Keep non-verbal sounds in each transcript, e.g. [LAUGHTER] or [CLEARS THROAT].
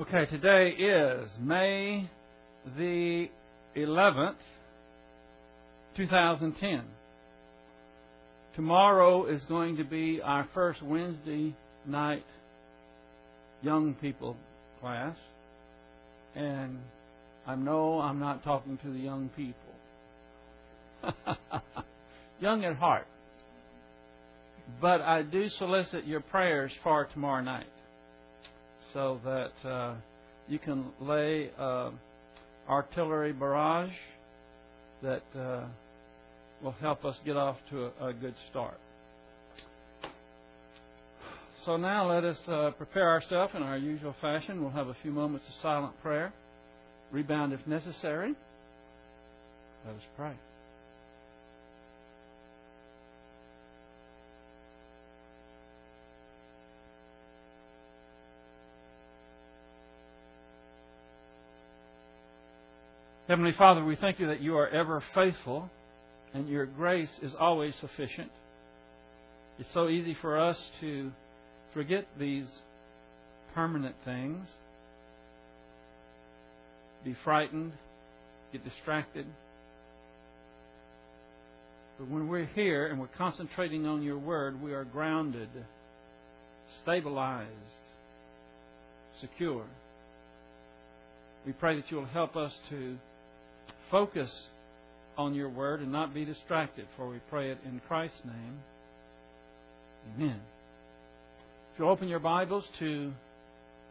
Okay, today is May the 11th, 2010. Tomorrow is going to be our first Wednesday night young people class. And I know I'm not talking to the young people. [LAUGHS] young at heart. But I do solicit your prayers for tomorrow night so that uh, you can lay uh, artillery barrage that uh, will help us get off to a, a, good start. So now let us uh, prepare ourselves in our usual fashion. We'll have a few moments of silent prayer, rebound if necessary. Let us pray. Heavenly Father, we thank you that you are ever faithful and your grace is always sufficient. It's so easy for us to forget these permanent things, be frightened, get distracted. But when we're here and we're concentrating on your word, we are grounded, stabilized, secure. We pray that you will help us to focus on your word and not be distracted, for we pray it in Christ's name. Amen. If you open your Bibles to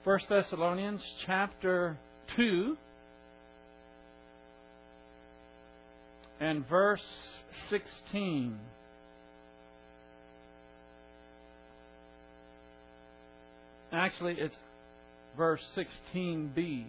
1 Thessalonians chapter 2 and verse 16. Actually, it's verse 16b.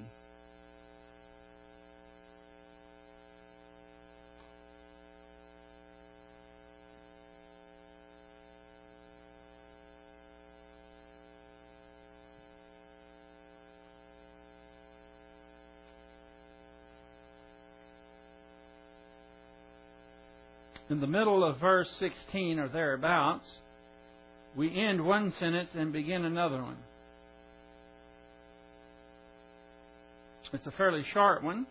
In the middle of verse 16 or thereabouts, we end one sentence and begin another one. It's a fairly short one.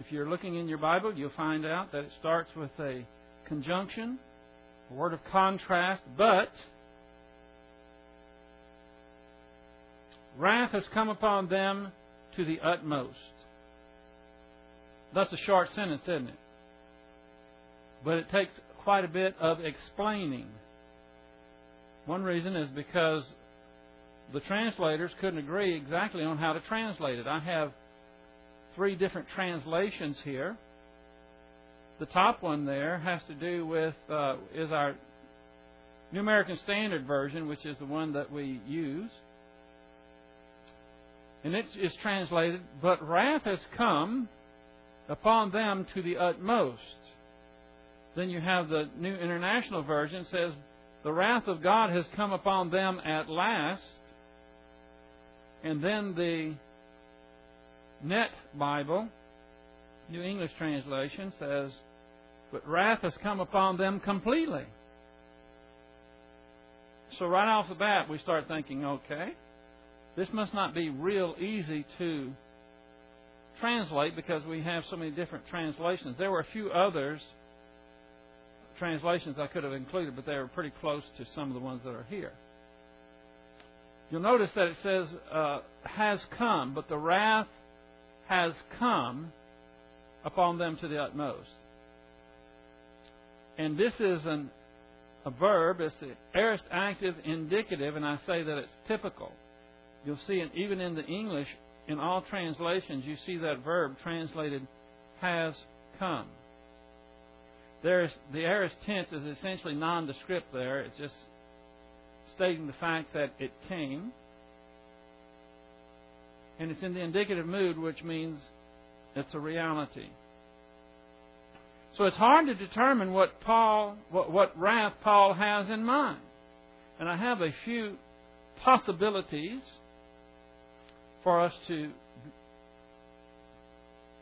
If you're looking in your Bible, you'll find out that it starts with a conjunction, a word of contrast, but wrath has come upon them to the utmost. That's a short sentence, isn't it? But it takes quite a bit of explaining. One reason is because the translators couldn't agree exactly on how to translate it. I have three different translations here. The top one there has to do with uh, is our New American Standard Version, which is the one that we use. And it is translated, But wrath has come upon them to the utmost. Then you have the New International Version says, The wrath of God has come upon them at last. And then the Net Bible, New English Translation, says, But wrath has come upon them completely. So right off the bat, we start thinking, okay, this must not be real easy to translate because we have so many different translations. There were a few others translations I could have included, but they were pretty close to some of the ones that are here. You'll notice that it says uh, has come, but the wrath has come upon them to the utmost. And this is an, a verb, it's the aorist active indicative, and I say that it's typical. You'll see it even in the English in all translations, you see that verb translated has come. There's, the aorist tense is essentially nondescript there. It's just stating the fact that it came. And it's in the indicative mood, which means it's a reality. So it's hard to determine what Paul, what, what wrath Paul has in mind. And I have a few possibilities for us to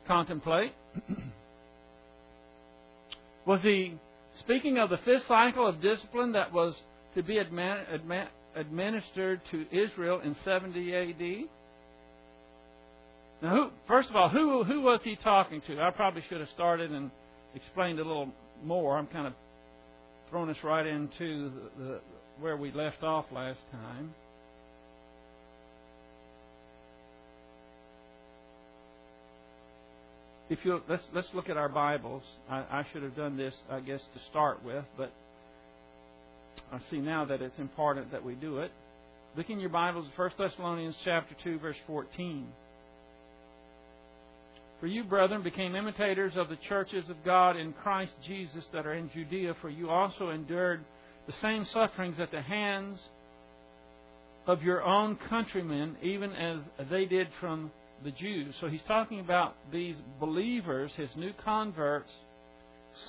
contemplate. [CLEARS THROAT] was he speaking of the fifth cycle of discipline that was to be administered to Israel in 70 AD. Now, who, first of all, who who was he talking to? I probably should have started and explained a little more. I'm kind of throwing us right into the, the, where we left off last time. If you let's let's look at our Bibles. I, I should have done this, I guess, to start with, but I see now that it's important that we do it. Look in your Bibles, 1 Thessalonians chapter 2, verse 14. For you, brethren, became imitators of the churches of God in Christ Jesus that are in Judea, for you also endured the same sufferings at the hands of your own countrymen, even as they did from the Jews. So he's talking about these believers, his new converts,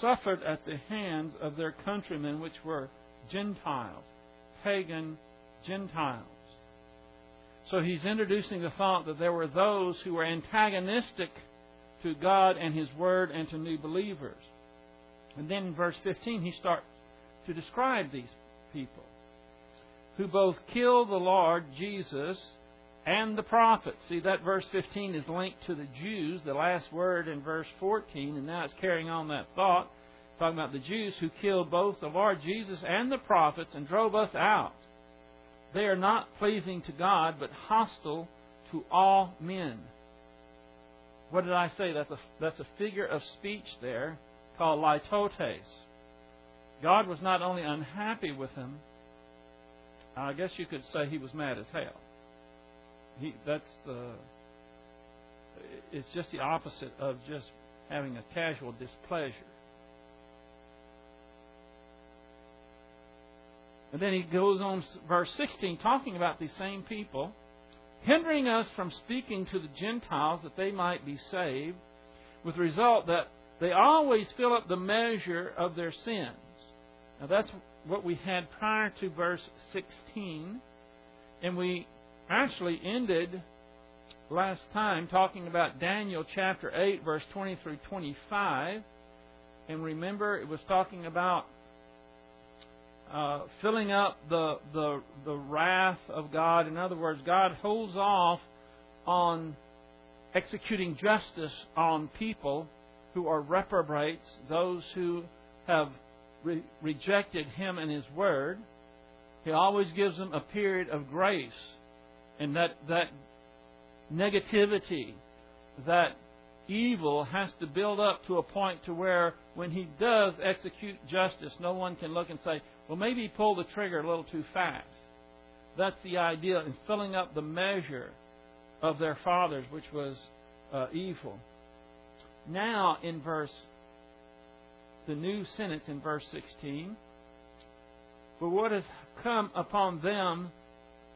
suffered at the hands of their countrymen, which were Gentiles, pagan Gentiles. So he's introducing the thought that there were those who were antagonistic to God and His Word and to new believers. And then in verse 15, he starts to describe these people who both killed the Lord Jesus and the prophets. See, that verse 15 is linked to the Jews, the last word in verse 14, and now it's carrying on that thought, talking about the Jews who killed both the Lord Jesus and the prophets and drove us out. They are not pleasing to God, but hostile to all men. What did I say? That's a, that's a figure of speech there called litotes. God was not only unhappy with them, I guess you could say he was mad as hell. He, that's the, it's just the opposite of just having a casual displeasure. And then he goes on, verse 16, talking about these same people hindering us from speaking to the Gentiles that they might be saved, with the result that they always fill up the measure of their sins. Now that's what we had prior to verse 16. And we actually ended last time talking about Daniel chapter 8, verse 20 through 25. And remember, it was talking about uh, filling up the, the, the wrath of God. In other words, God holds off on executing justice on people who are reprobates, those who have re- rejected Him and His Word. He always gives them a period of grace. And that, that negativity, that evil has to build up to a point to where when he does execute justice, no one can look and say, well, maybe he pulled the trigger a little too fast. That's the idea in filling up the measure of their fathers, which was uh, evil. Now, in verse, the new sentence in verse 16, but what has come upon them,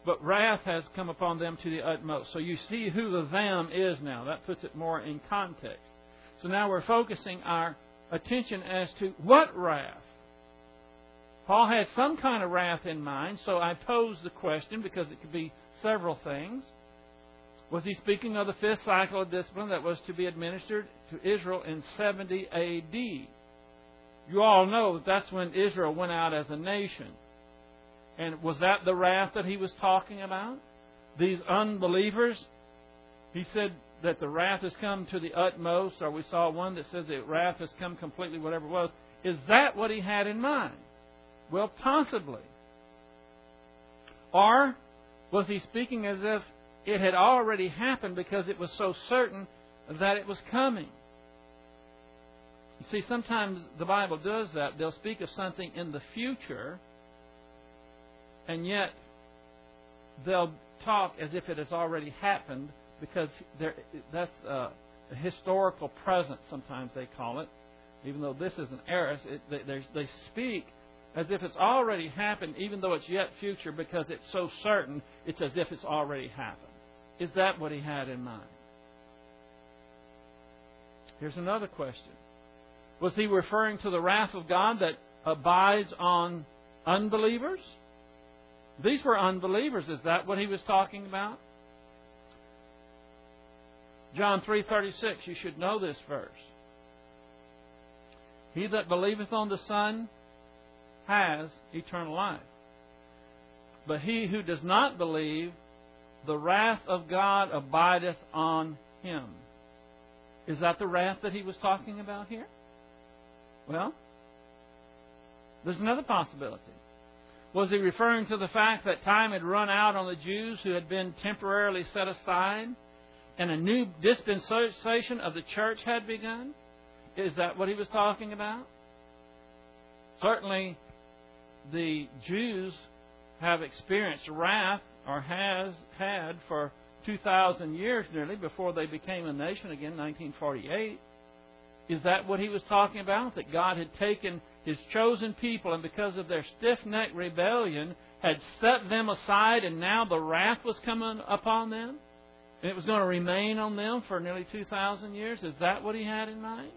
but wrath has come upon them to the utmost. So you see who the them is now. That puts it more in context. So now we're focusing our attention as to what wrath. Paul had some kind of wrath in mind, so I posed the question because it could be several things. Was he speaking of the fifth cycle of discipline that was to be administered to Israel in 70 AD? You all know that that's when Israel went out as a nation. And was that the wrath that he was talking about? These unbelievers? He said that the wrath has come to the utmost, or we saw one that says that wrath has come completely, whatever it was. Is that what he had in mind? Well, possibly. Or was he speaking as if it had already happened because it was so certain that it was coming? You see, sometimes the Bible does that. They'll speak of something in the future, and yet they'll talk as if it has already happened because that's uh, a historical present, sometimes they call it. Even though this is an aorist, it, they, they speak as if it's already happened, even though it's yet future, because it's so certain, it's as if it's already happened. Is that what he had in mind? Here's another question Was he referring to the wrath of God that abides on unbelievers? These were unbelievers. Is that what he was talking about? John 3:36 you should know this verse. He that believeth on the Son has eternal life. But he who does not believe, the wrath of God abideth on him. Is that the wrath that he was talking about here? Well, there's another possibility. Was he referring to the fact that time had run out on the Jews who had been temporarily set aside and a new dispensation of the church had begun? Is that what he was talking about? Certainly, the Jews have experienced wrath or has had for 2,000 years nearly before they became a nation again, 1948. Is that what he was talking about? That God had taken his chosen people and because of their stiff necked rebellion had set them aside and now the wrath was coming upon them? And it was going to remain on them for nearly 2,000 years? Is that what he had in mind?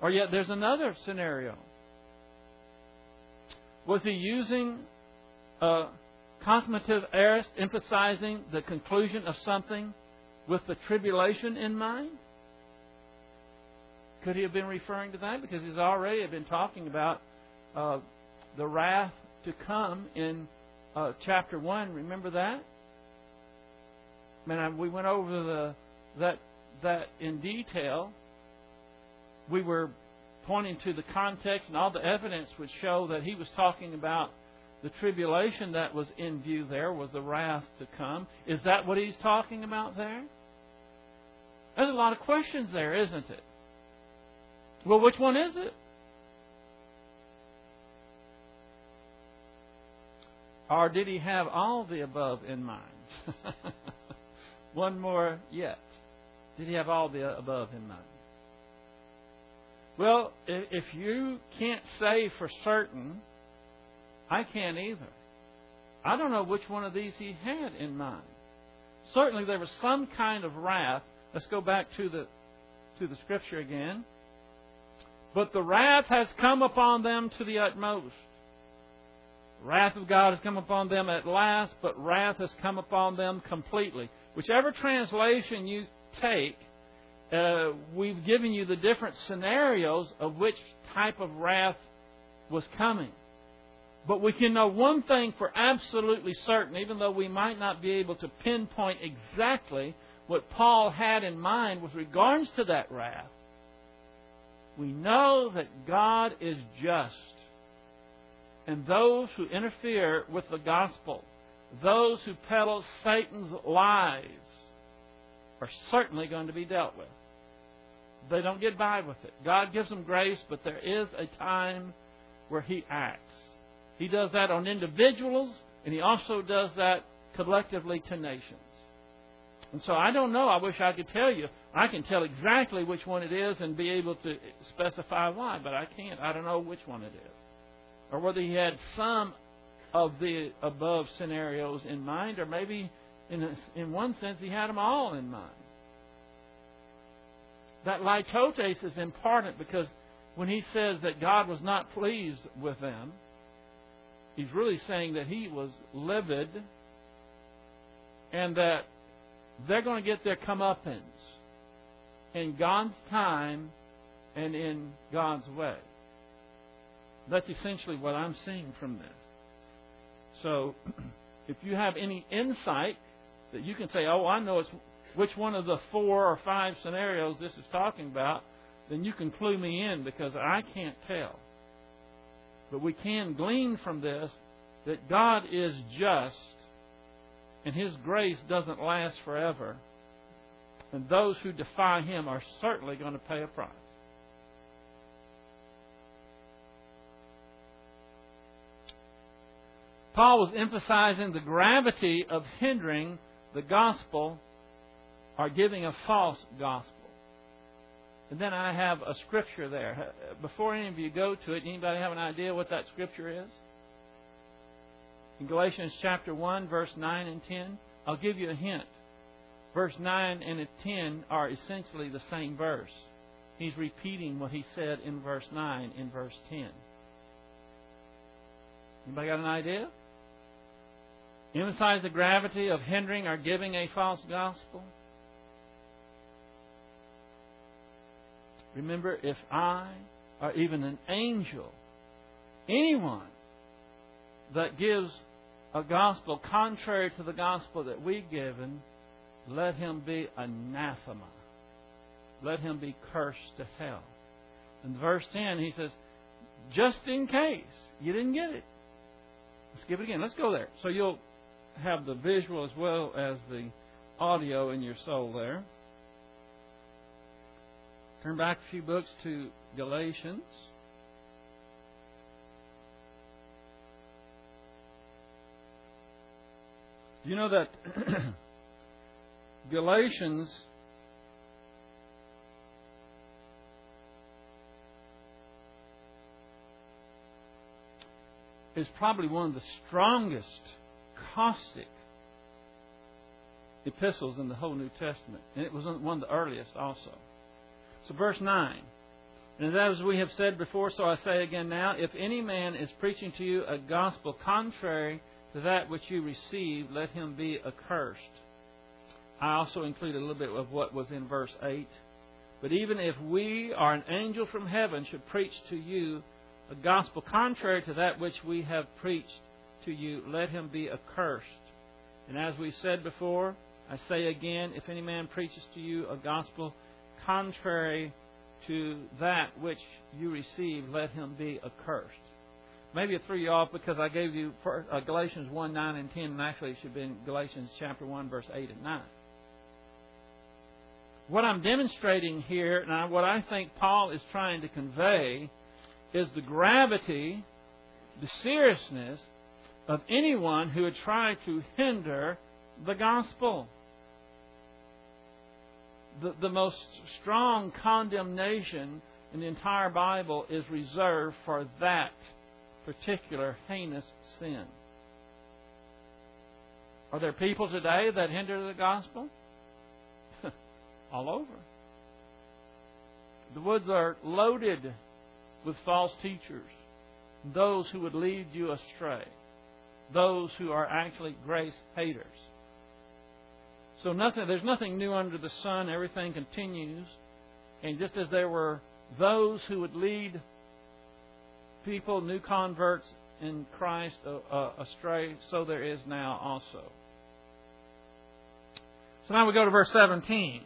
Or yet there's another scenario. Was he using uh, a consummative aorist, emphasizing the conclusion of something with the tribulation in mind? Could he have been referring to that? Because he's already been talking about uh, the wrath to come in uh, chapter 1. Remember that? Man, we went over the, that, that in detail. We were pointing to the context and all the evidence would show that he was talking about the tribulation that was in view there was the wrath to come. Is that what he's talking about there? There's a lot of questions there, isn't it? Well, which one is it? Or did he have all the above in mind? [LAUGHS] one more yet. Did he have all the above in mind? Well, if you can't say for certain, I can't either. I don't know which one of these he had in mind. Certainly there was some kind of wrath. Let's go back to the to the scripture again. But the wrath has come upon them to the utmost. Wrath of God has come upon them at last, but wrath has come upon them completely. Whichever translation you take, uh, we've given you the different scenarios of which type of wrath was coming. But we can know one thing for absolutely certain, even though we might not be able to pinpoint exactly what Paul had in mind with regards to that wrath. We know that God is just. And those who interfere with the gospel, those who peddle Satan's lies, are certainly going to be dealt with. They don't get by with it. God gives them grace, but there is a time where He acts. He does that on individuals, and He also does that collectively to nations. And so I don't know. I wish I could tell you. I can tell exactly which one it is and be able to specify why, but I can't. I don't know which one it is. Or whether he had some of the above scenarios in mind, or maybe in, a, in one sense he had them all in mind that litotes is important because when he says that God was not pleased with them, he's really saying that he was livid and that they're going to get their comeuppance in God's time and in God's way. That's essentially what I'm seeing from this. So, [CLEARS THROAT] if you have any insight that you can say, oh, I know it's which one of the four or five scenarios this is talking about, then you can clue me in because I can't tell. But we can glean from this that God is just and His grace doesn't last forever. And those who defy Him are certainly going to pay a price. Paul was emphasizing the gravity of hindering the gospel or giving a false gospel. And then I have a scripture there. Before any of you go to it, anybody have an idea what that scripture is? In Galatians chapter 1, verse 9 and 10, I'll give you a hint. Verse 9 and 10 are essentially the same verse. He's repeating what he said in verse 9 in verse 10. Anybody got an idea? Emphasize the gravity of hindering or giving a false gospel. Remember, if I or even an angel, anyone, that gives a gospel contrary to the gospel that we've given, let him be anathema. Let him be cursed to hell. In verse 10, he says, just in case you didn't get it. Let's give it again. Let's go there. So you'll have the visual as well as the audio in your soul there. Turn back a few books to Galatians. You know that [CLEARS THROAT] Galatians is probably one of the strongest caustic epistles in the whole New Testament. And it was one of the earliest also. So, verse 9. And as we have said before, so I say again now, if any man is preaching to you a gospel contrary to that which you received, let him be accursed. I also include a little bit of what was in verse 8. But even if we or an angel from heaven should preach to you a gospel contrary to that which we have preached to you, let him be accursed. And as we said before, I say again, if any man preaches to you a gospel contrary to that which you receive, let him be accursed. Maybe it threw you off because I gave you uh, Galatians 1, 9, and 10, and actually it should have been Galatians chapter 1, verse 8 and 9. What I'm demonstrating here, and what I think Paul is trying to convey, is the gravity, the seriousness of anyone who would try to hinder the gospel. The, the most strong condemnation in the entire Bible is reserved for that particular heinous sin. Are there people today that hinder the gospel? All over. The woods are loaded with false teachers, those who would lead you astray, those who are actually grace haters. So nothing, there's nothing new under the sun. Everything continues. And just as there were those who would lead people, new converts in Christ, uh, uh, astray, so there is now also. So now we go to verse 17.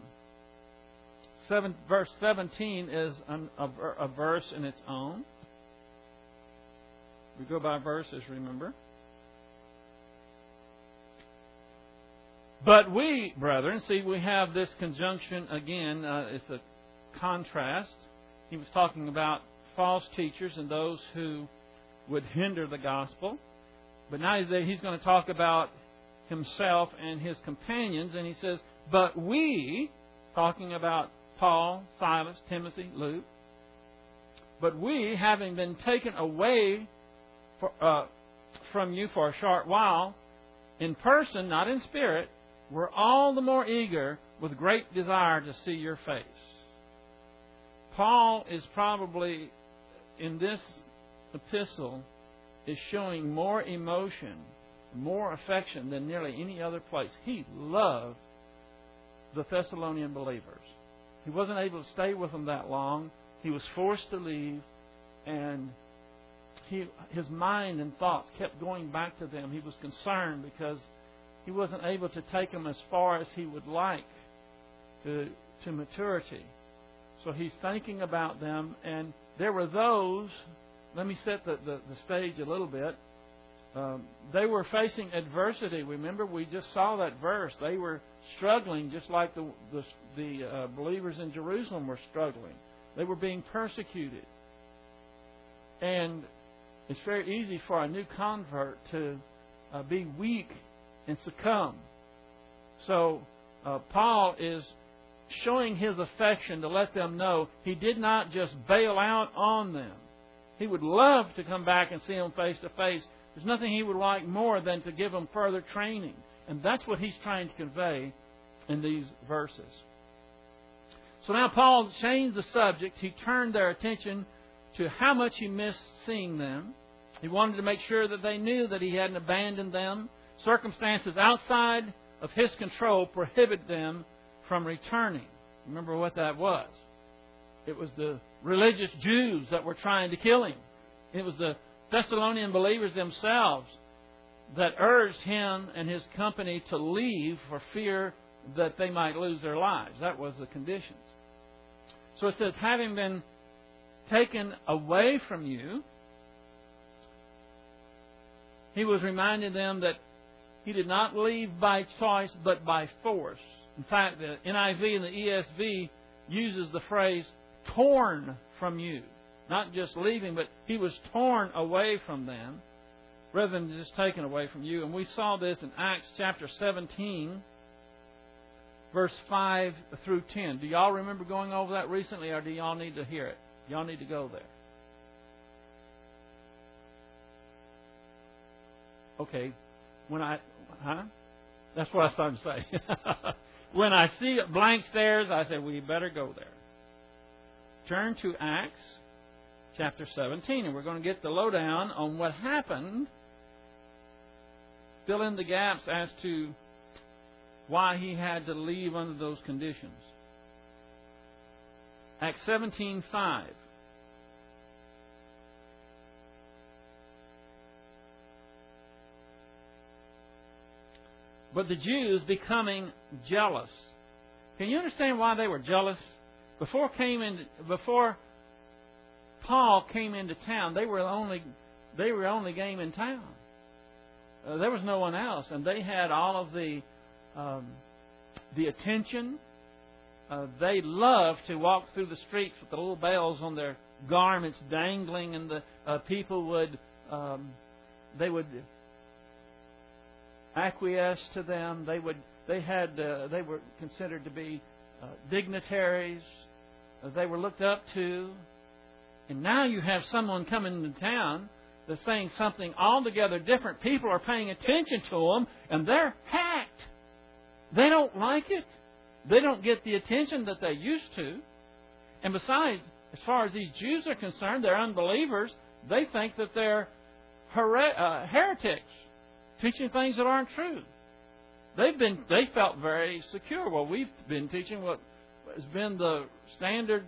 Seven, verse 17 is an, a, a verse in its own. We go by verses, remember. But we, brethren, see, we have this conjunction again. Uh, it's a contrast. He was talking about false teachers and those who would hinder the gospel. But now he's going to talk about himself and his companions, and he says, But we, talking about Paul, Silas, Timothy, Luke, but we, having been taken away for, uh, from you for a short while, in person, not in spirit, we're all the more eager with great desire to see your face. Paul is probably in this epistle is showing more emotion, more affection than nearly any other place. He loved the Thessalonian believers. He wasn't able to stay with them that long. He was forced to leave, and he, his mind and thoughts kept going back to them. He was concerned because he wasn't able to take them as far as he would like to, to maturity. So he's thinking about them, and there were those, let me set the, the, the stage a little bit. Um, they were facing adversity. Remember, we just saw that verse. They were struggling just like the, the, the uh, believers in Jerusalem were struggling. They were being persecuted. And it's very easy for a new convert to uh, be weak and succumb. So, uh, Paul is showing his affection to let them know he did not just bail out on them. He would love to come back and see them face to face. There's nothing he would like more than to give them further training. And that's what he's trying to convey in these verses. So now Paul changed the subject. He turned their attention to how much he missed seeing them. He wanted to make sure that they knew that he hadn't abandoned them. Circumstances outside of his control prohibit them from returning. Remember what that was? It was the religious Jews that were trying to kill him. It was the Thessalonian believers themselves that urged him and his company to leave for fear that they might lose their lives. That was the conditions. So it says, having been taken away from you, he was reminding them that he did not leave by choice but by force. In fact, the NIV and the ESV uses the phrase torn from you. Not just leaving, but he was torn away from them rather than just taken away from you. And we saw this in Acts chapter 17, verse 5 through 10. Do y'all remember going over that recently, or do y'all need to hear it? Y'all need to go there. Okay, when I, huh? That's what I started to say. [LAUGHS] when I see blank stares, I say, we better go there. Turn to Acts chapter 17, and we're going to get the lowdown on what happened. Fill in the gaps as to why he had to leave under those conditions. Acts 17:5. But the Jews becoming jealous. Can you understand why they were jealous? Before came in, before Paul came into town, they were only they were only game in town. Uh, there was no one else, and they had all of the um, the attention. Uh, they loved to walk through the streets with the little bells on their garments dangling, and the uh, people would um, they would acquiesce to them. They would they had uh, they were considered to be uh, dignitaries. Uh, they were looked up to. And now you have someone coming into town that's saying something altogether different. People are paying attention to them, and they're hacked. They don't like it. They don't get the attention that they used to. And besides, as far as these Jews are concerned, they're unbelievers. They think that they're uh, heretics, teaching things that aren't true. They've been they felt very secure. Well, we've been teaching what has been the standard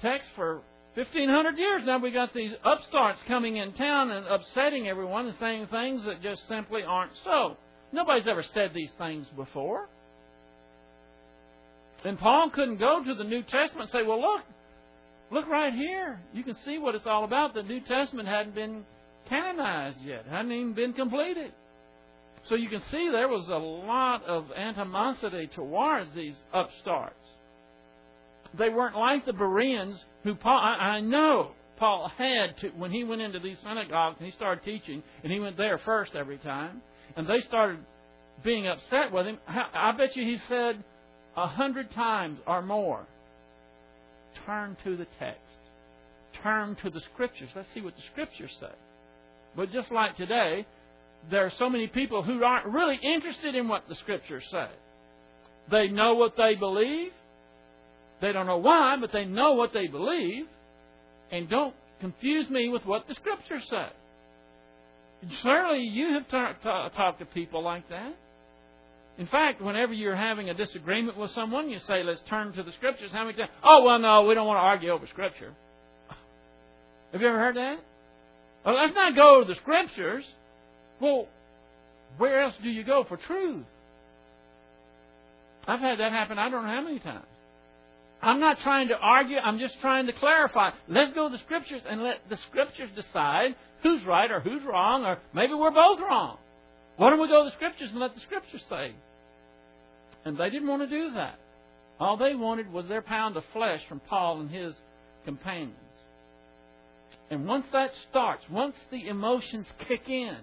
text for 1500 years now we got these upstarts coming in town and upsetting everyone and saying things that just simply aren't so. Nobody's ever said these things before. And Paul couldn't go to the New Testament and say, well, look, look right here. You can see what it's all about. The New Testament hadn't been canonized yet, hadn't even been completed. So you can see there was a lot of animosity towards these upstarts. They weren't like the Bereans who Paul, I, I know Paul had to, when he went into these synagogues and he started teaching, and he went there first every time, and they started being upset with him. I bet you he said a hundred times or more, turn to the text. Turn to the scriptures. Let's see what the scriptures say. But just like today, there are so many people who aren't really interested in what the scriptures say. They know what they believe, they don't know why, but they know what they believe. And don't confuse me with what the Scriptures say. Certainly, you have talked to people like that. In fact, whenever you're having a disagreement with someone, you say, let's turn to the Scriptures. How many times? Oh, well, no, we don't want to argue over Scripture. [LAUGHS] Have you ever heard that? Well, let's not go to the Scriptures. Well, where else do you go for truth? I've had that happen I don't know how many times. I'm not trying to argue. I'm just trying to clarify. Let's go to the Scriptures and let the Scriptures decide who's right or who's wrong, or maybe we're both wrong. Why don't we go to the Scriptures and let the Scriptures say? And they didn't want to do that. All they wanted was their pound of flesh from Paul and his companions. And once that starts, once the emotions kick in,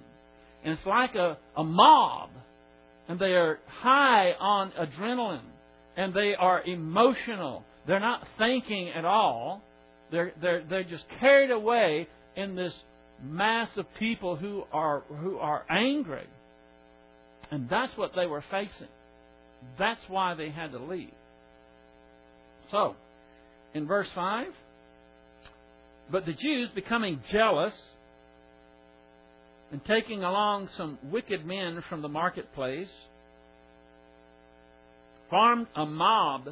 and it's like a, a mob, and they are high on adrenaline, and they are emotional, they're not thinking at all. They're, they're, they're just carried away in this mass of people who are, who are angry. And that's what they were facing. That's why they had to leave. So, in verse 5, but the Jews becoming jealous and taking along some wicked men from the marketplace, formed a mob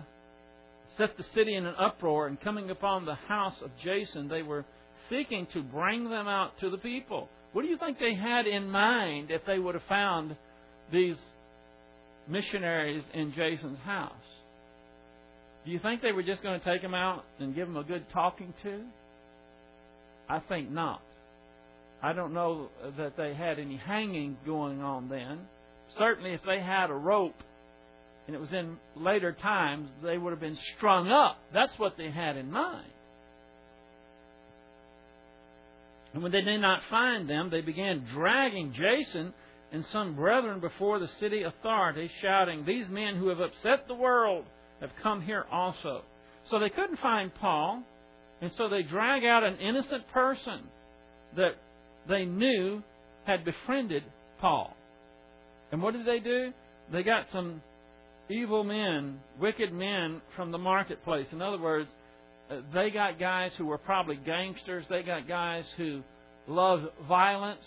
set the city in an uproar, and coming upon the house of Jason, they were seeking to bring them out to the people. What do you think they had in mind if they would have found these missionaries in Jason's house? Do you think they were just going to take them out and give them a good talking to? I think not. I don't know that they had any hanging going on then. Certainly, if they had a rope and it was in later times, they would have been strung up. That's what they had in mind. And when they did not find them, they began dragging Jason and some brethren before the city authorities, shouting, These men who have upset the world have come here also. So they couldn't find Paul, and so they drag out an innocent person that they knew had befriended Paul. And what did they do? They got some evil men, wicked men from the marketplace. In other words, uh, they got guys who were probably gangsters. They got guys who loved violence,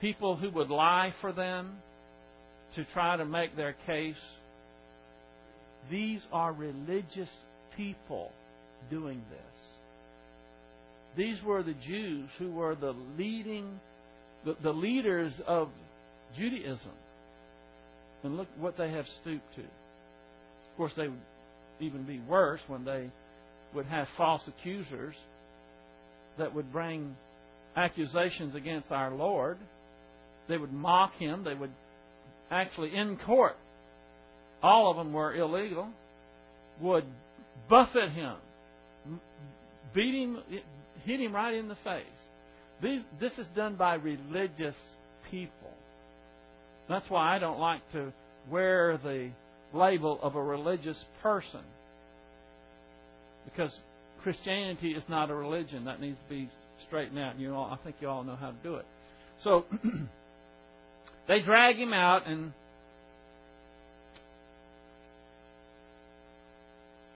people who would lie for them to try to make their case. These are religious people doing this. These were the Jews who were the leading, the, the leaders of Judaism. And look what they have stooped to. Of course, they would even be worse when they would have false accusers that would bring accusations against our Lord. They would mock him. They would actually, in court, all of them were illegal, would buffet him, beat him, hit him right in the face. These, this is done by religious people. That's why I don't like to wear the label of a religious person. Because Christianity is not a religion. That needs to be straightened out. You all, I think you all know how to do it. So [CLEARS THROAT] they drag him out and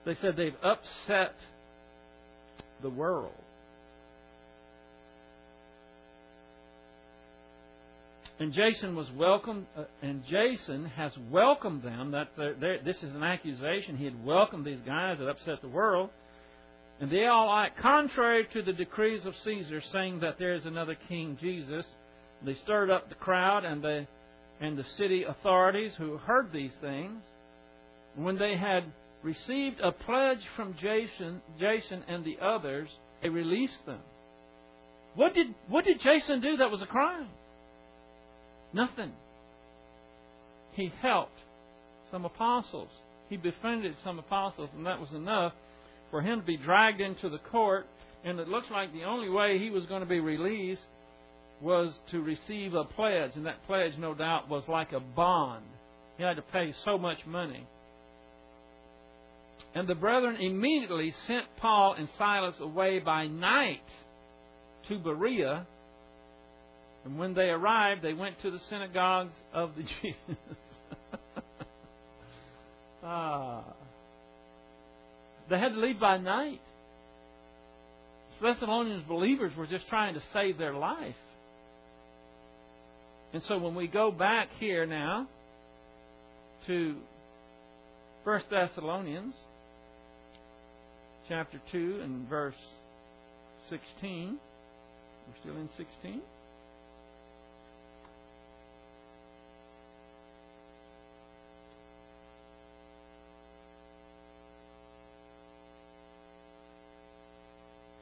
they said they've upset the world. And Jason was welcomed, uh, and Jason has welcomed them. That this is an accusation. He had welcomed these guys that upset the world. And they all act contrary to the decrees of Caesar, saying that there is another king, Jesus. They stirred up the crowd and the, and the city authorities who heard these things. When they had received a pledge from Jason, Jason and the others, they released them. What did, what did Jason do that was a crime? Nothing. He helped some apostles. He befriended some apostles, and that was enough for him to be dragged into the court. And it looks like the only way he was going to be released was to receive a pledge, and that pledge, no doubt, was like a bond. He had to pay so much money. And the brethren immediately sent Paul and Silas away by night to Berea and when they arrived, they went to the synagogues of the [LAUGHS] Jews. ah. They had to leave by night. Thessalonians believers were just trying to save their life. And so when we go back here now to 1 Thessalonians chapter 2 and verse 16, we're still in 16.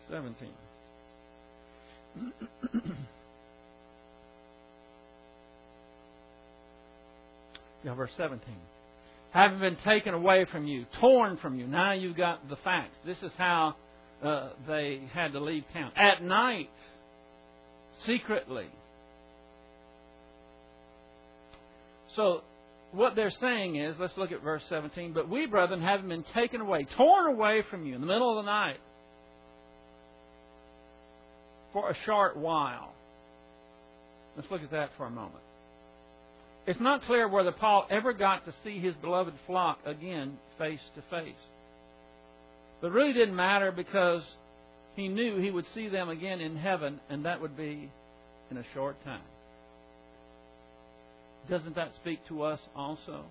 Seventeen. [CLEARS THROAT] yeah, verse 17. Having been taken away from you, torn from you. Now you've got the facts. This is how uh, they had to leave town. At night, secretly. So, what they're saying is, let's look at verse 17. But we, brethren, having been taken away, torn away from you in the middle of the night, for a short while. Let's look at that for a moment. It's not clear whether Paul ever got to see his beloved flock again face to face. But it really didn't matter because he knew he would see them again in heaven, and that would be in a short time. Doesn't that speak to us also?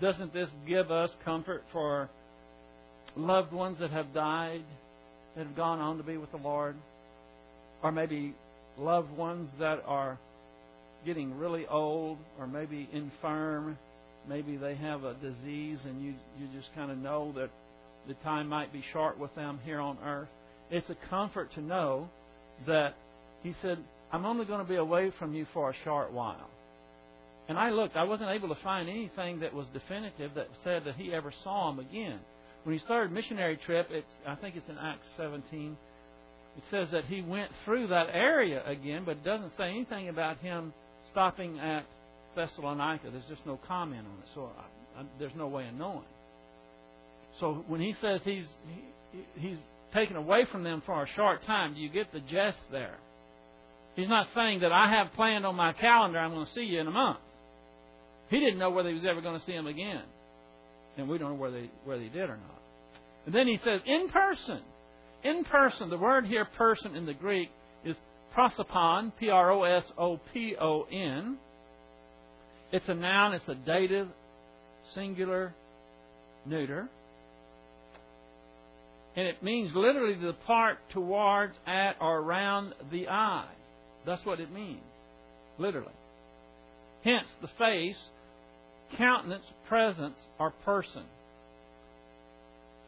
Doesn't this give us comfort for loved ones that have died that have gone on to be with the Lord, or maybe loved ones that are getting really old, or maybe infirm. Maybe they have a disease, and you you just kind of know that the time might be short with them here on earth. It's a comfort to know that He said, "I'm only going to be away from you for a short while." And I looked, I wasn't able to find anything that was definitive that said that he ever saw him again. When he started missionary trip, it's I think it's in Acts 17. It says that he went through that area again, but it doesn't say anything about him stopping at Thessalonica. There's just no comment on it, so I, I, there's no way of knowing. So when he says he's he, he's taken away from them for a short time, do you get the jest there? He's not saying that I have planned on my calendar I'm going to see you in a month. He didn't know whether he was ever going to see him again. And we don't know whether he, whether he did or not. And then he says, in person. In person. The word here, person, in the Greek is prosopon, P R O S O P O N. It's a noun, it's a dative, singular, neuter. And it means literally to depart towards, at, or around the eye. That's what it means. Literally. Hence, the face countenance, presence, or person.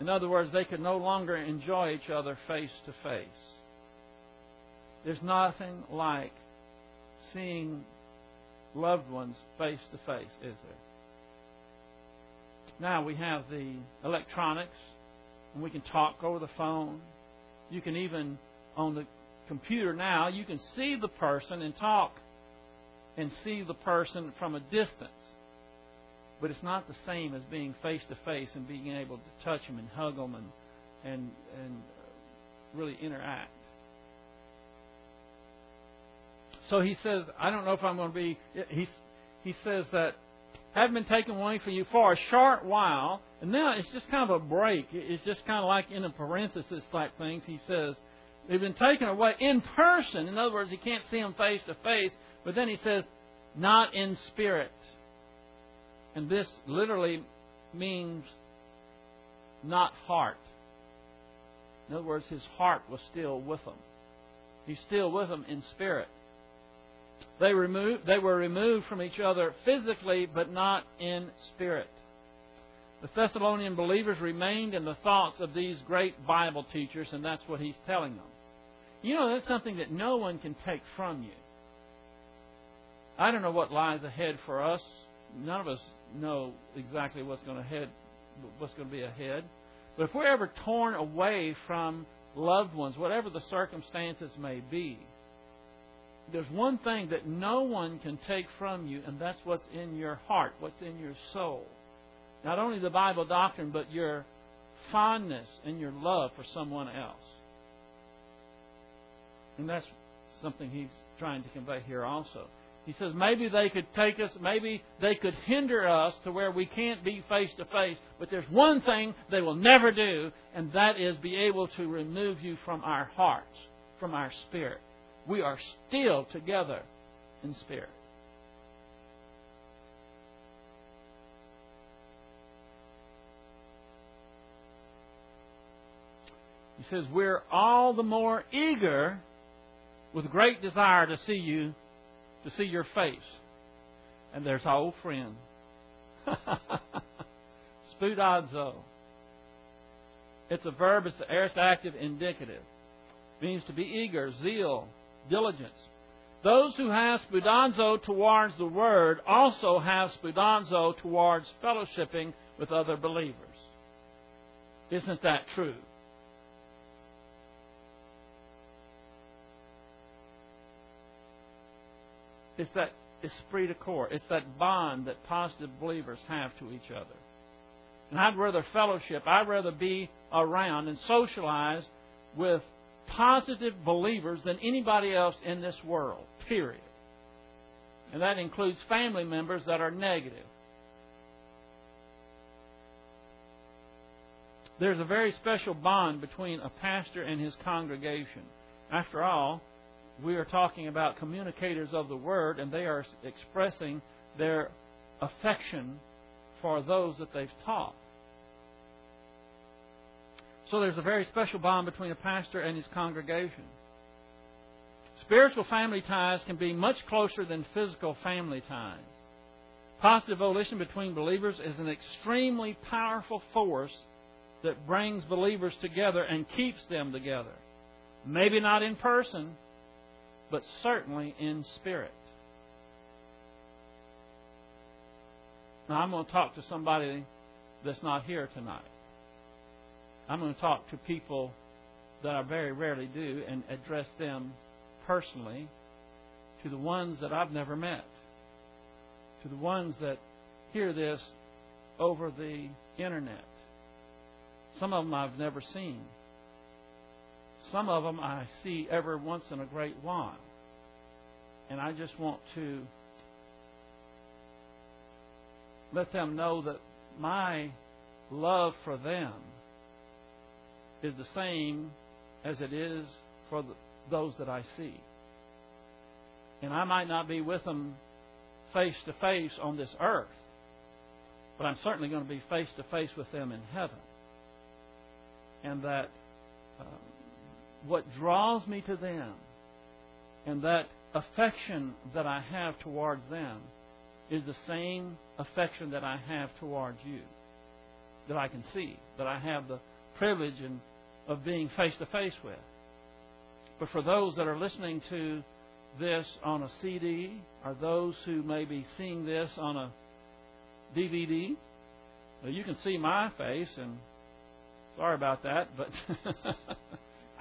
In other words, they could no longer enjoy each other face to face. There's nothing like seeing loved ones face to face, is there? Now we have the electronics, and we can talk over the phone. You can even, on the computer now, you can see the person and talk and see the person from a distance. But it's not the same as being face to face and being able to touch them and hug them and and and uh, really interact. So he says, I don't know if I'm going to be. He he says that have been taken away from you for a short while, and now it's just kind of a break. It's just kind of like in a parenthesis type things. He says they've been taken away in person. In other words, he can't see them face to face. But then he says, not in spirit. And this literally means not heart. In other words, his heart was still with them. He's still with them in spirit. They, removed, they were removed from each other physically, but not in spirit. The Thessalonian believers remained in the thoughts of these great Bible teachers, and that's what he's telling them. You know, that's something that no one can take from you. I don't know what lies ahead for us. None of us know exactly what's going to head, what's going to be ahead. But if we're ever torn away from loved ones, whatever the circumstances may be, there's one thing that no one can take from you, and that's what's in your heart, what's in your soul. Not only the Bible doctrine, but your fondness and your love for someone else. And that's something he's trying to convey here also. He says maybe they could take us, maybe they could hinder us to where we can't be face to face, but there's one thing they will never do, and that is be able to remove you from our hearts, from our spirit. We are still together in spirit. He says, We're all the more eager with great desire to see you to see your face. And there's our old friend. [LAUGHS] Spoudazo. It's a verb, it's the aorist active indicative. It means to be eager, zeal, diligence. Those who have spoudazo towards the word also have spoudazo towards fellowshipping with other believers. Isn't that true? It's that esprit de corps. It's that bond that positive believers have to each other. And I'd rather fellowship. I'd rather be around and socialize with positive believers than anybody else in this world, period. And that includes family members that are negative. There's a very special bond between a pastor and his congregation. After all, we are talking about communicators of the Word, and they are expressing their affection for those that they've taught. So there's a very special bond between a pastor and his congregation. Spiritual family ties can be much closer than physical family ties. Positive volition between believers is an extremely powerful force that brings believers together and keeps them together. Maybe not in person, but certainly in spirit. Now, I'm going to talk to somebody that's not here tonight. I'm going to talk to people that I very rarely do and address them personally, to the ones that I've never met, to the ones that hear this over the internet. Some of them I've never seen. Some of them I see every once in a great while. And I just want to let them know that my love for them is the same as it is for the, those that I see. And I might not be with them face to face on this earth, but I'm certainly going to be face to face with them in heaven. And that uh, what draws me to them and that affection that I have towards them is the same affection that I have towards you, that I can see, that I have the privilege and of being face to face with. But for those that are listening to this on a CD, or those who may be seeing this on a DVD, you can see my face, and sorry about that, but [LAUGHS]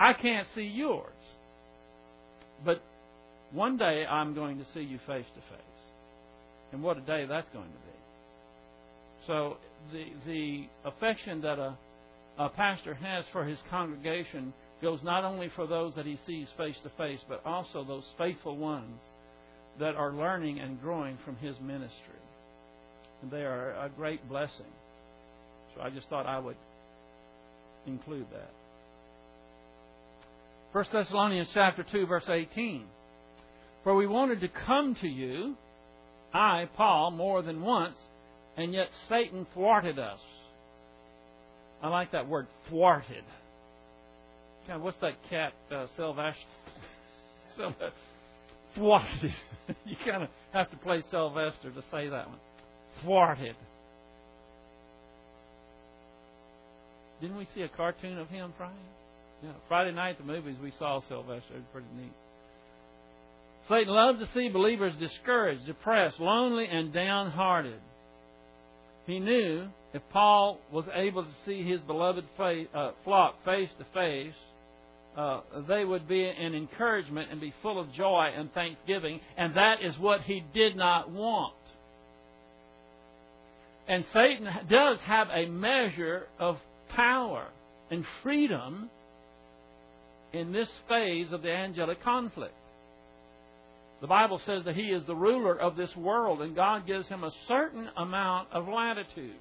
I can't see yours. But one day I'm going to see you face to face. And what a day that's going to be. So the the affection that a a pastor has for his congregation goes not only for those that he sees face to face, but also those faithful ones that are learning and growing from his ministry. And they are a great blessing. So I just thought I would include that. 1 Thessalonians chapter 2 verse 18. For we wanted to come to you, I, Paul, more than once, and yet Satan thwarted us I like that word thwarted. Of, what's that cat, uh, Sylvester? [LAUGHS] thwarted. [LAUGHS] you kind of have to play Sylvester to say that one. Thwarted. Didn't we see a cartoon of him Friday? Night the movies we saw Sylvester. Was pretty neat. Satan loves to see believers discouraged, depressed, lonely, and downhearted. He knew if Paul was able to see his beloved face, uh, flock face to face, uh, they would be an encouragement and be full of joy and thanksgiving, and that is what he did not want. And Satan does have a measure of power and freedom in this phase of the angelic conflict. The Bible says that he is the ruler of this world, and God gives him a certain amount of latitude.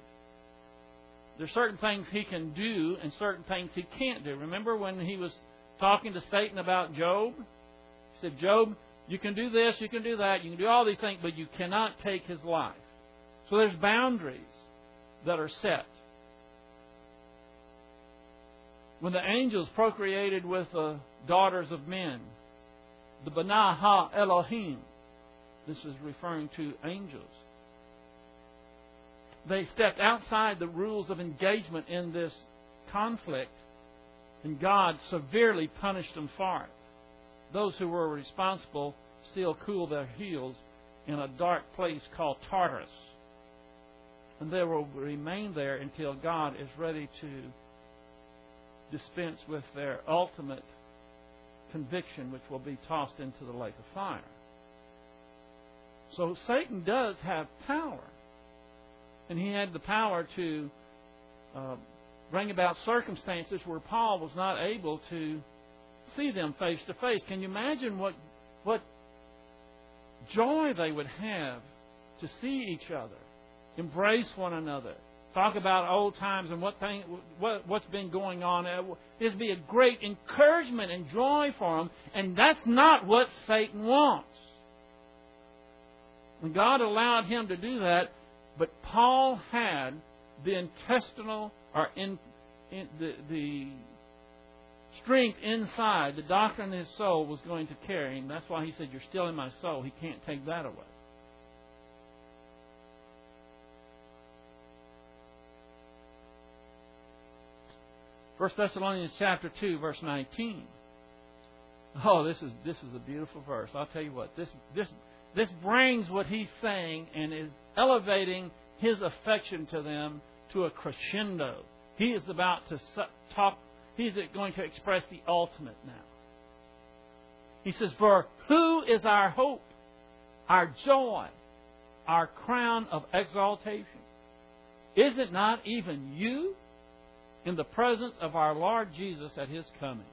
There's certain things he can do and certain things he can't do. Remember when he was talking to Satan about Job? He said, Job, you can do this, you can do that, you can do all these things, but you cannot take his life. So there's boundaries that are set. When the angels procreated with the daughters of men, the Bana Ha Elohim. This is referring to angels. They stepped outside the rules of engagement in this conflict, and God severely punished them for it. Those who were responsible still cool their heels in a dark place called Tartarus. And they will remain there until God is ready to dispense with their ultimate conviction which will be tossed into the lake of fire. So Satan does have power. And he had the power to uh, bring about circumstances where Paul was not able to see them face to face. Can you imagine what, what joy they would have to see each other, embrace one another, talk about old times and what thing, what, what's been going on. Uh, It'd be a great encouragement and joy for them, and that's not what Satan wants. And God allowed him to do that, but Paul had the intestinal or in, in, the, the strength inside, the doctrine in his soul was going to carry him. That's why he said, You're still in my soul. He can't take that away. First Thessalonians chapter two, verse nineteen. Oh, this is this is a beautiful verse. I'll tell you what, this this this brings what he's saying and is elevating his affection to them to a crescendo. He is about to talk He's going to express the ultimate now. He says, For who is our hope, our joy, our crown of exaltation? Is it not even you in the presence of our Lord Jesus at his coming?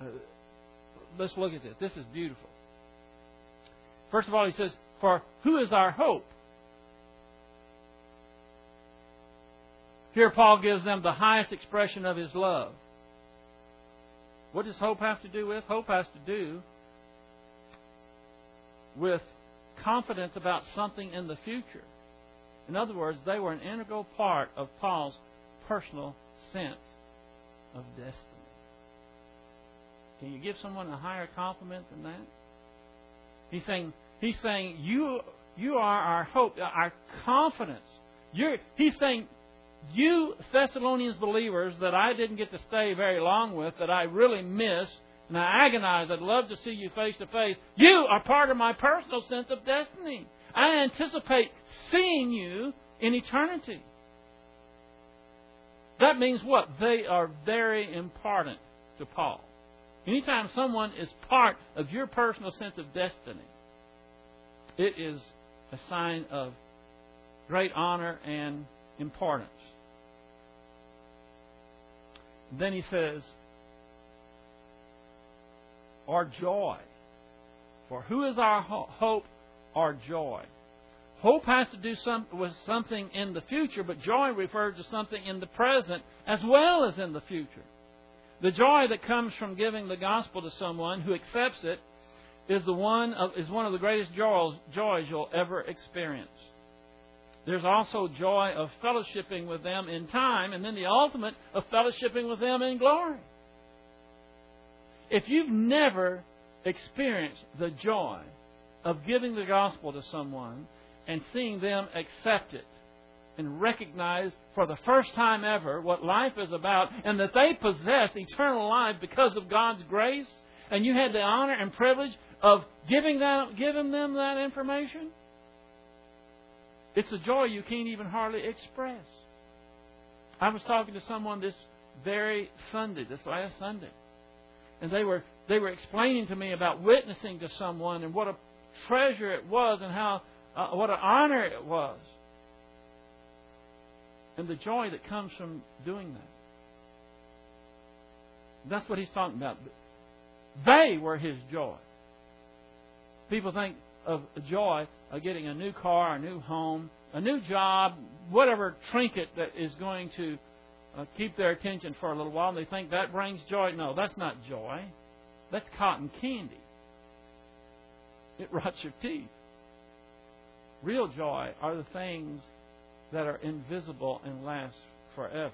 Uh, let's look at this. This is beautiful. First of all, he says, For who is our hope? Here, Paul gives them the highest expression of his love. What does hope have to do with? Hope has to do with confidence about something in the future. In other words, they were an integral part of Paul's personal sense of destiny. Can you give someone a higher compliment than that? He's saying, he's saying, you, you are our hope, our confidence. You're, he's saying, you Thessalonians believers that I didn't get to stay very long with, that I really miss, and I agonize, I'd love to see you face to face. You are part of my personal sense of destiny. I anticipate seeing you in eternity. That means what? They are very important to Paul. Anytime someone is part of your personal sense of destiny, it is a sign of great honor and importance. Then he says, our joy. For who is our hope? Our joy. Hope has to do some, with something in the future, but joy refers to something in the present as well as in the future. The joy that comes from giving the gospel to someone who accepts it is the one of, is one of the greatest joys, joys you'll ever experience. There's also joy of fellowshipping with them in time, and then the ultimate of fellowshipping with them in glory. If you've never experienced the joy of giving the gospel to someone and seeing them accept it and recognize for the first time ever what life is about and that they possess eternal life because of God's grace, and you had the honor and privilege of giving, that, giving them that information, it's a joy you can't even hardly express. I was talking to someone this very Sunday, this last Sunday, and they were they were explaining to me about witnessing to someone and what a treasure it was and how uh, what an honor it was, and the joy that comes from doing that. That's what he's talking about. They were his joy. People think of joy of getting a new car, a new home, a new job, whatever trinket that is going to uh, keep their attention for a little while, and they think that brings joy. No, that's not joy. That's cotton candy. It [LAUGHS] rots your teeth. Real joy are the things that are invisible and last forever.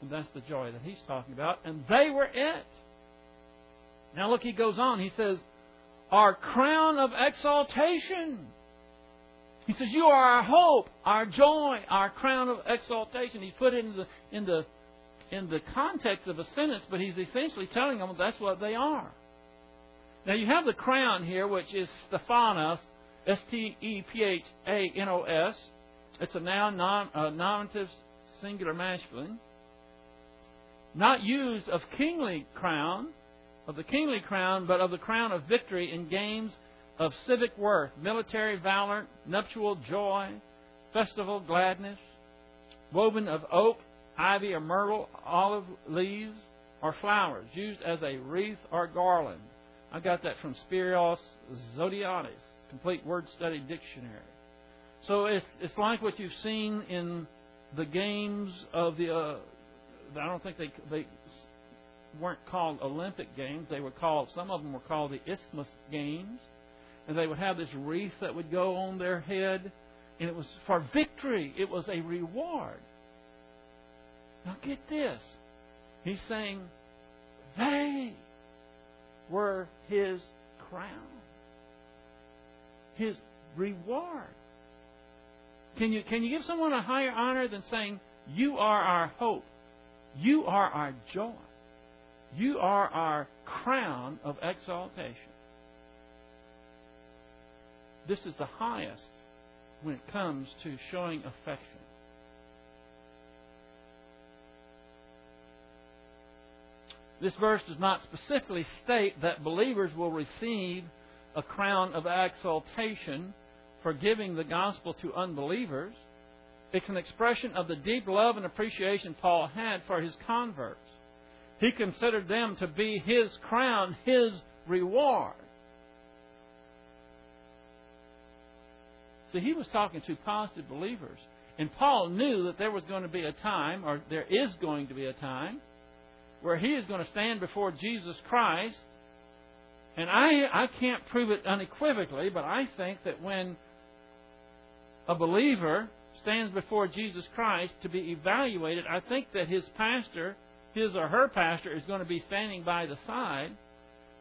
And that's the joy that he's talking about. And they were it. Now look, he goes on. He says, our crown of exaltation. He says, You are our hope, our joy, our crown of exaltation. He's put it in the, in the, in the context of a sentence, but he's essentially telling them that's what they are. Now, you have the crown here, which is Stephanos, S T E P H A N O S. It's a noun, non, uh, nominative, singular masculine. Not used of kingly crown, of the kingly crown, but of the crown of victory in games of civic worth, military valor, nuptial joy, festival gladness, woven of oak, ivy, or myrtle, olive leaves, or flowers, used as a wreath or garland. I got that from Spiros Zodhiates, complete word study dictionary. So it's it's like what you've seen in the games of the. Uh, I don't think they they weren't called Olympic Games. They were called, some of them were called the Isthmus Games. And they would have this wreath that would go on their head. And it was for victory, it was a reward. Now get this. He's saying they were his crown, his reward. Can you, can you give someone a higher honor than saying, You are our hope, you are our joy, you are our crown of exaltation? This is the highest when it comes to showing affection. This verse does not specifically state that believers will receive a crown of exaltation for giving the gospel to unbelievers. It's an expression of the deep love and appreciation Paul had for his converts. He considered them to be his crown, his reward. So he was talking to positive believers. And Paul knew that there was going to be a time, or there is going to be a time, where he is going to stand before Jesus Christ. And I, I can't prove it unequivocally, but I think that when a believer stands before Jesus Christ to be evaluated, I think that his pastor, his or her pastor, is going to be standing by the side,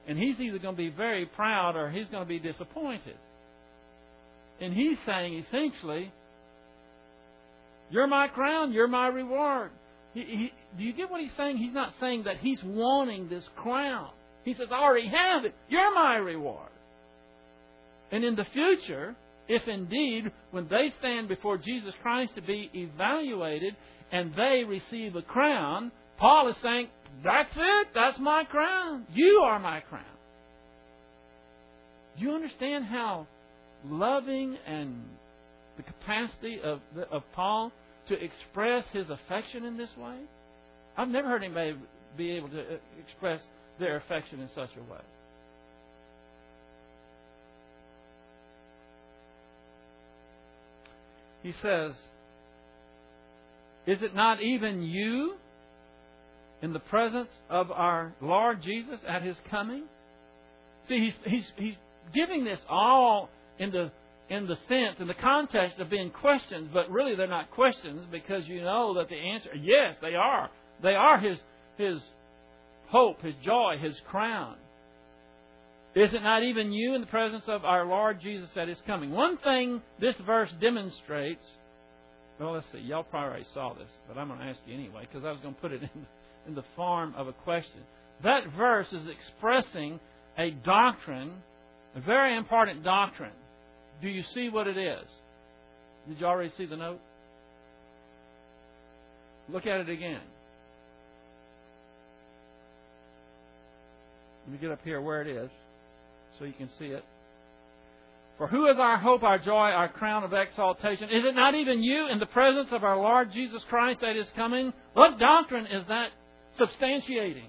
and he's either going to be very proud or he's going to be disappointed. And he's saying essentially, You're my crown, you're my reward. He, he, do you get what he's saying? He's not saying that he's wanting this crown. He says, I already have it. You're my reward. And in the future, if indeed, when they stand before Jesus Christ to be evaluated and they receive a crown, Paul is saying, That's it. That's my crown. You are my crown. Do you understand how loving and the capacity of, of Paul to express his affection in this way? I've never heard anybody be able to uh, express their affection in such a way. He says, Is it not even you in the presence of our Lord Jesus at his coming? See, he's, he's, he's giving this all in the in the sense, in the context of being questions, but really they're not questions because you know that the answer, yes, they are. They are his, his hope, his joy, his crown. Is it not even you in the presence of our Lord Jesus at his coming? One thing this verse demonstrates, well, let's see, y'all probably already saw this, but I'm going to ask you anyway because I was going to put it [LAUGHS] in, in the form of a question. That verse is expressing a doctrine, a very important doctrine do you see what it is? Did you already see the note? Look at it again. Let me get up here where it is so you can see it. For who is our hope, our joy, our crown of exaltation? Is it not even you in the presence of our Lord Jesus Christ that is coming? What doctrine is that substantiating?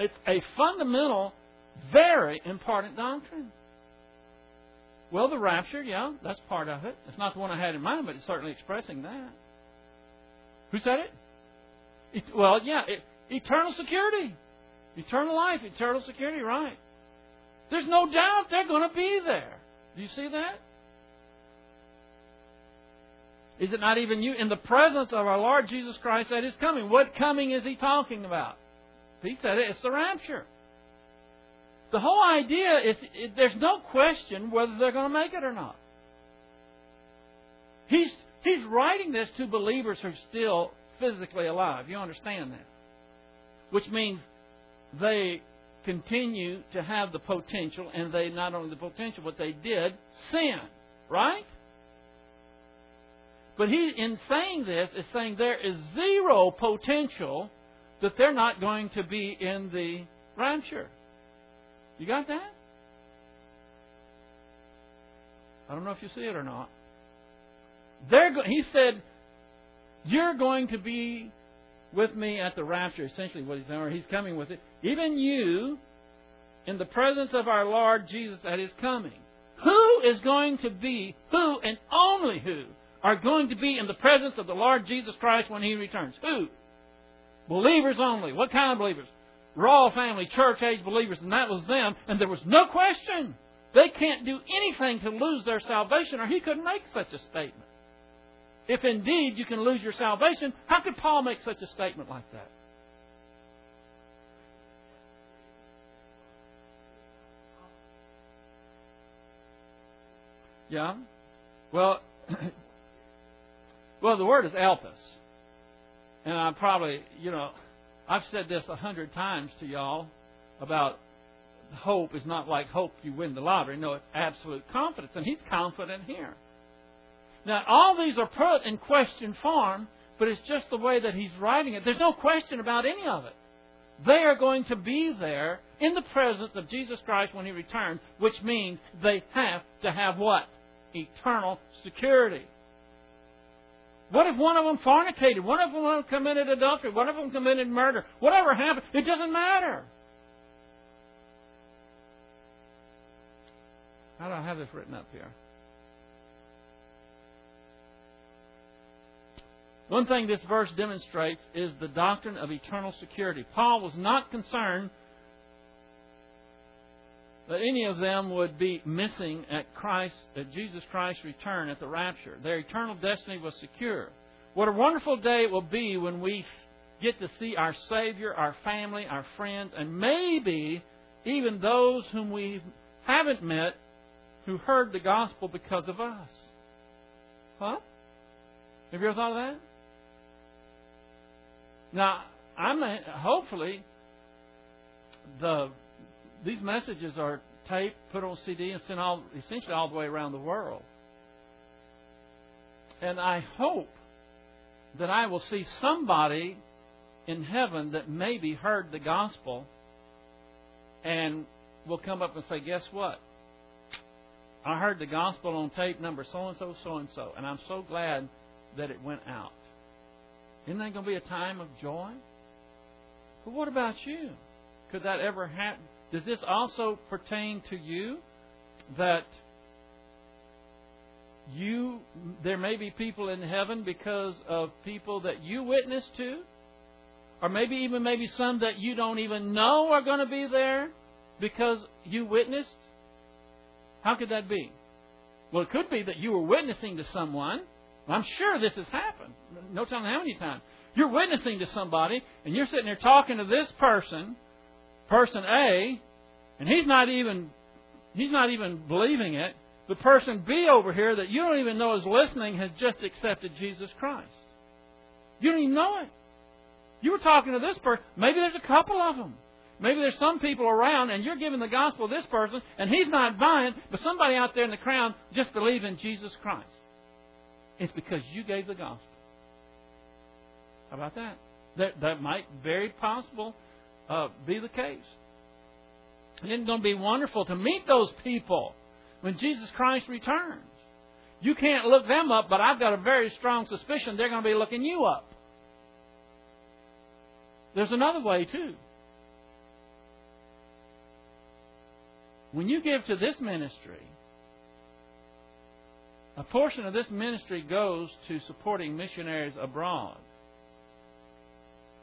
It's a fundamental very important doctrine. Well, the rapture, yeah, that's part of it. It's not the one I had in mind, but it's certainly expressing that. Who said it? It well, yeah, it, eternal security, eternal life, eternal security, right? There's no doubt they're going to be there. Do you see that? Is it not even you in the presence of our Lord Jesus Christ that is coming? What coming is he talking about? He said it, it's the rapture. The whole idea is it, there's no question whether they're going to make it or not. He's, he's writing this to believers who still physically alive. You understand that? Which means they continue to have the potential, and they not only the potential, but they did sin. Right? But he, in saying this, is saying there is zero potential that they're not going to be in the rapture. You got that? I don't know if you see it or not. They're go- he said, You're going to be with me at the rapture, essentially what he's saying, or he's coming with it. Even you, in the presence of our Lord Jesus at his coming. Who is going to be, who and only who, are going to be in the presence of the Lord Jesus Christ when he returns? Who? Believers only. What kind of believers? Raw family, church age believers, and that was them, and there was no question. They can't do anything to lose their salvation, or he couldn't make such a statement. If indeed you can lose your salvation, how could Paul make such a statement like that? Yeah? Well, [COUGHS] well, the word is elpis. And I probably, you know, I've said this a hundred times to y'all about hope is not like hope you win the lottery. No, it's absolute confidence. And he's confident here. Now, all these are put in question form, but it's just the way that he's writing it. There's no question about any of it. They are going to be there in the presence of Jesus Christ when he returns, which means they have to have what? Eternal security. What if one of them fornicated? What if One of them committed adultery? One of them committed murder? Whatever happened, it doesn't matter. How do I have this written up here? One thing this verse demonstrates is the doctrine of eternal security. Paul was not concerned that any of them would be missing at Christ, at Jesus Christ's return at the rapture. Their eternal destiny was secure. What a wonderful day it will be when we get to see our Savior, our family, our friends, and maybe even those whom we haven't met who heard the gospel because of us. Huh? Have you ever thought of that? Now, I'm hopefully the these messages are taped, put on CD, and sent all essentially all the way around the world. And I hope that I will see somebody in heaven that maybe heard the gospel and will come up and say, Guess what? I heard the gospel on tape number so and so, so and so, and I'm so glad that it went out. Isn't that going to be a time of joy? But what about you? Could that ever happen? Does this also pertain to you? That you there may be people in heaven because of people that you witnessed to? Or maybe even maybe some that you don't even know are going to be there because you witnessed? How could that be? Well, it could be that you were witnessing to someone. I'm sure this has happened. No telling how many times. You're witnessing to somebody, and you're sitting there talking to this person, person A, and he's not even he's not even believing it. The person B over here that you don't even know is listening has just accepted Jesus Christ. You don't even know it. You were talking to this person. Maybe there's a couple of them. Maybe there's some people around and you're giving the gospel to this person and he's not buying, but somebody out there in the crowd just believes in Jesus Christ. It's because you gave the gospel. How about that? That, that might very possible uh, be the case. And it's going to be wonderful to meet those people when Jesus Christ returns. You can't look them up, but I've got a very strong suspicion they're going to be looking you up. There's another way, too. When you give to this ministry, a portion of this ministry goes to supporting missionaries abroad.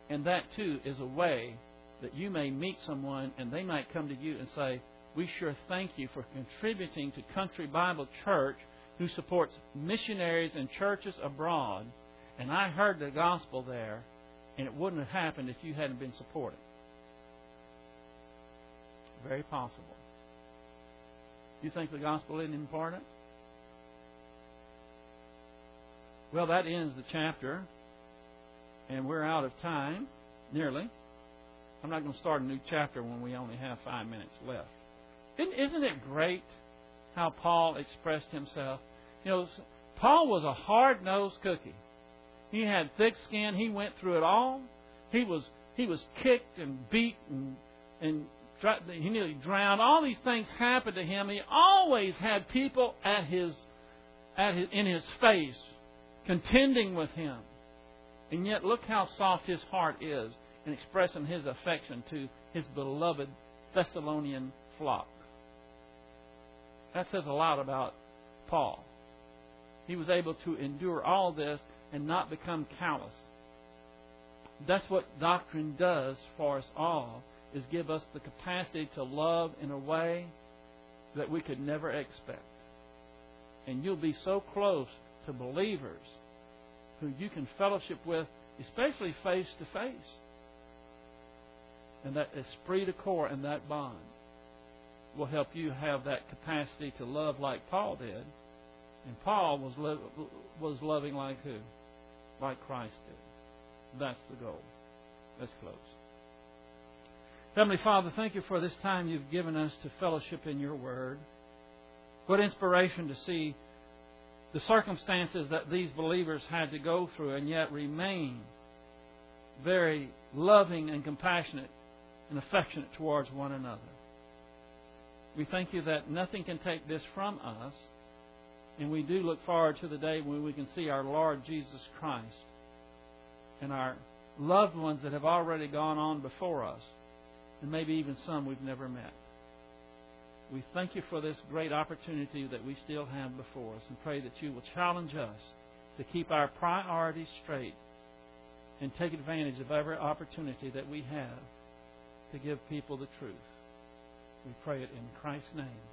And that too is a way that you may meet someone and they might come to you and say, We sure thank you for contributing to Country Bible Church, who supports missionaries and churches abroad. And I heard the gospel there, and it wouldn't have happened if you hadn't been supporting. Very possible. You think the gospel isn't important? Well, that ends the chapter, and we're out of time, nearly. I'm not going to start a new chapter when we only have five minutes left. Isn't it great how Paul expressed himself? You know, Paul was a hard nosed cookie. He had thick skin. He went through it all. He was he was kicked and beat and and he nearly drowned. All these things happened to him. He always had people at his, at his, in his face contending with him. And yet, look how soft his heart is in expressing his affection to his beloved Thessalonian flock. That says a lot about Paul. He was able to endure all this and not become callous. That's what doctrine does for us all is give us the capacity to love in a way that we could never expect. And you'll be so close to believers who you can fellowship with, especially face to face. And that esprit de corps and that bond will help you have that capacity to love like Paul did. And Paul was lo- was loving like who? Like Christ did. That's the goal. Let's close. Heavenly Father, thank you for this time you've given us to fellowship in your word. What inspiration to see the circumstances that these believers had to go through and yet remain very loving and compassionate and affectionate towards one another. We thank you that nothing can take this from us, and we do look forward to the day when we can see our Lord Jesus Christ and our loved ones that have already gone on before us, and maybe even some we've never met. We thank you for this great opportunity that we still have before us and pray that you will challenge us to keep our priorities straight and take advantage of every opportunity that we have to give people the truth. We pray it in Christ's name.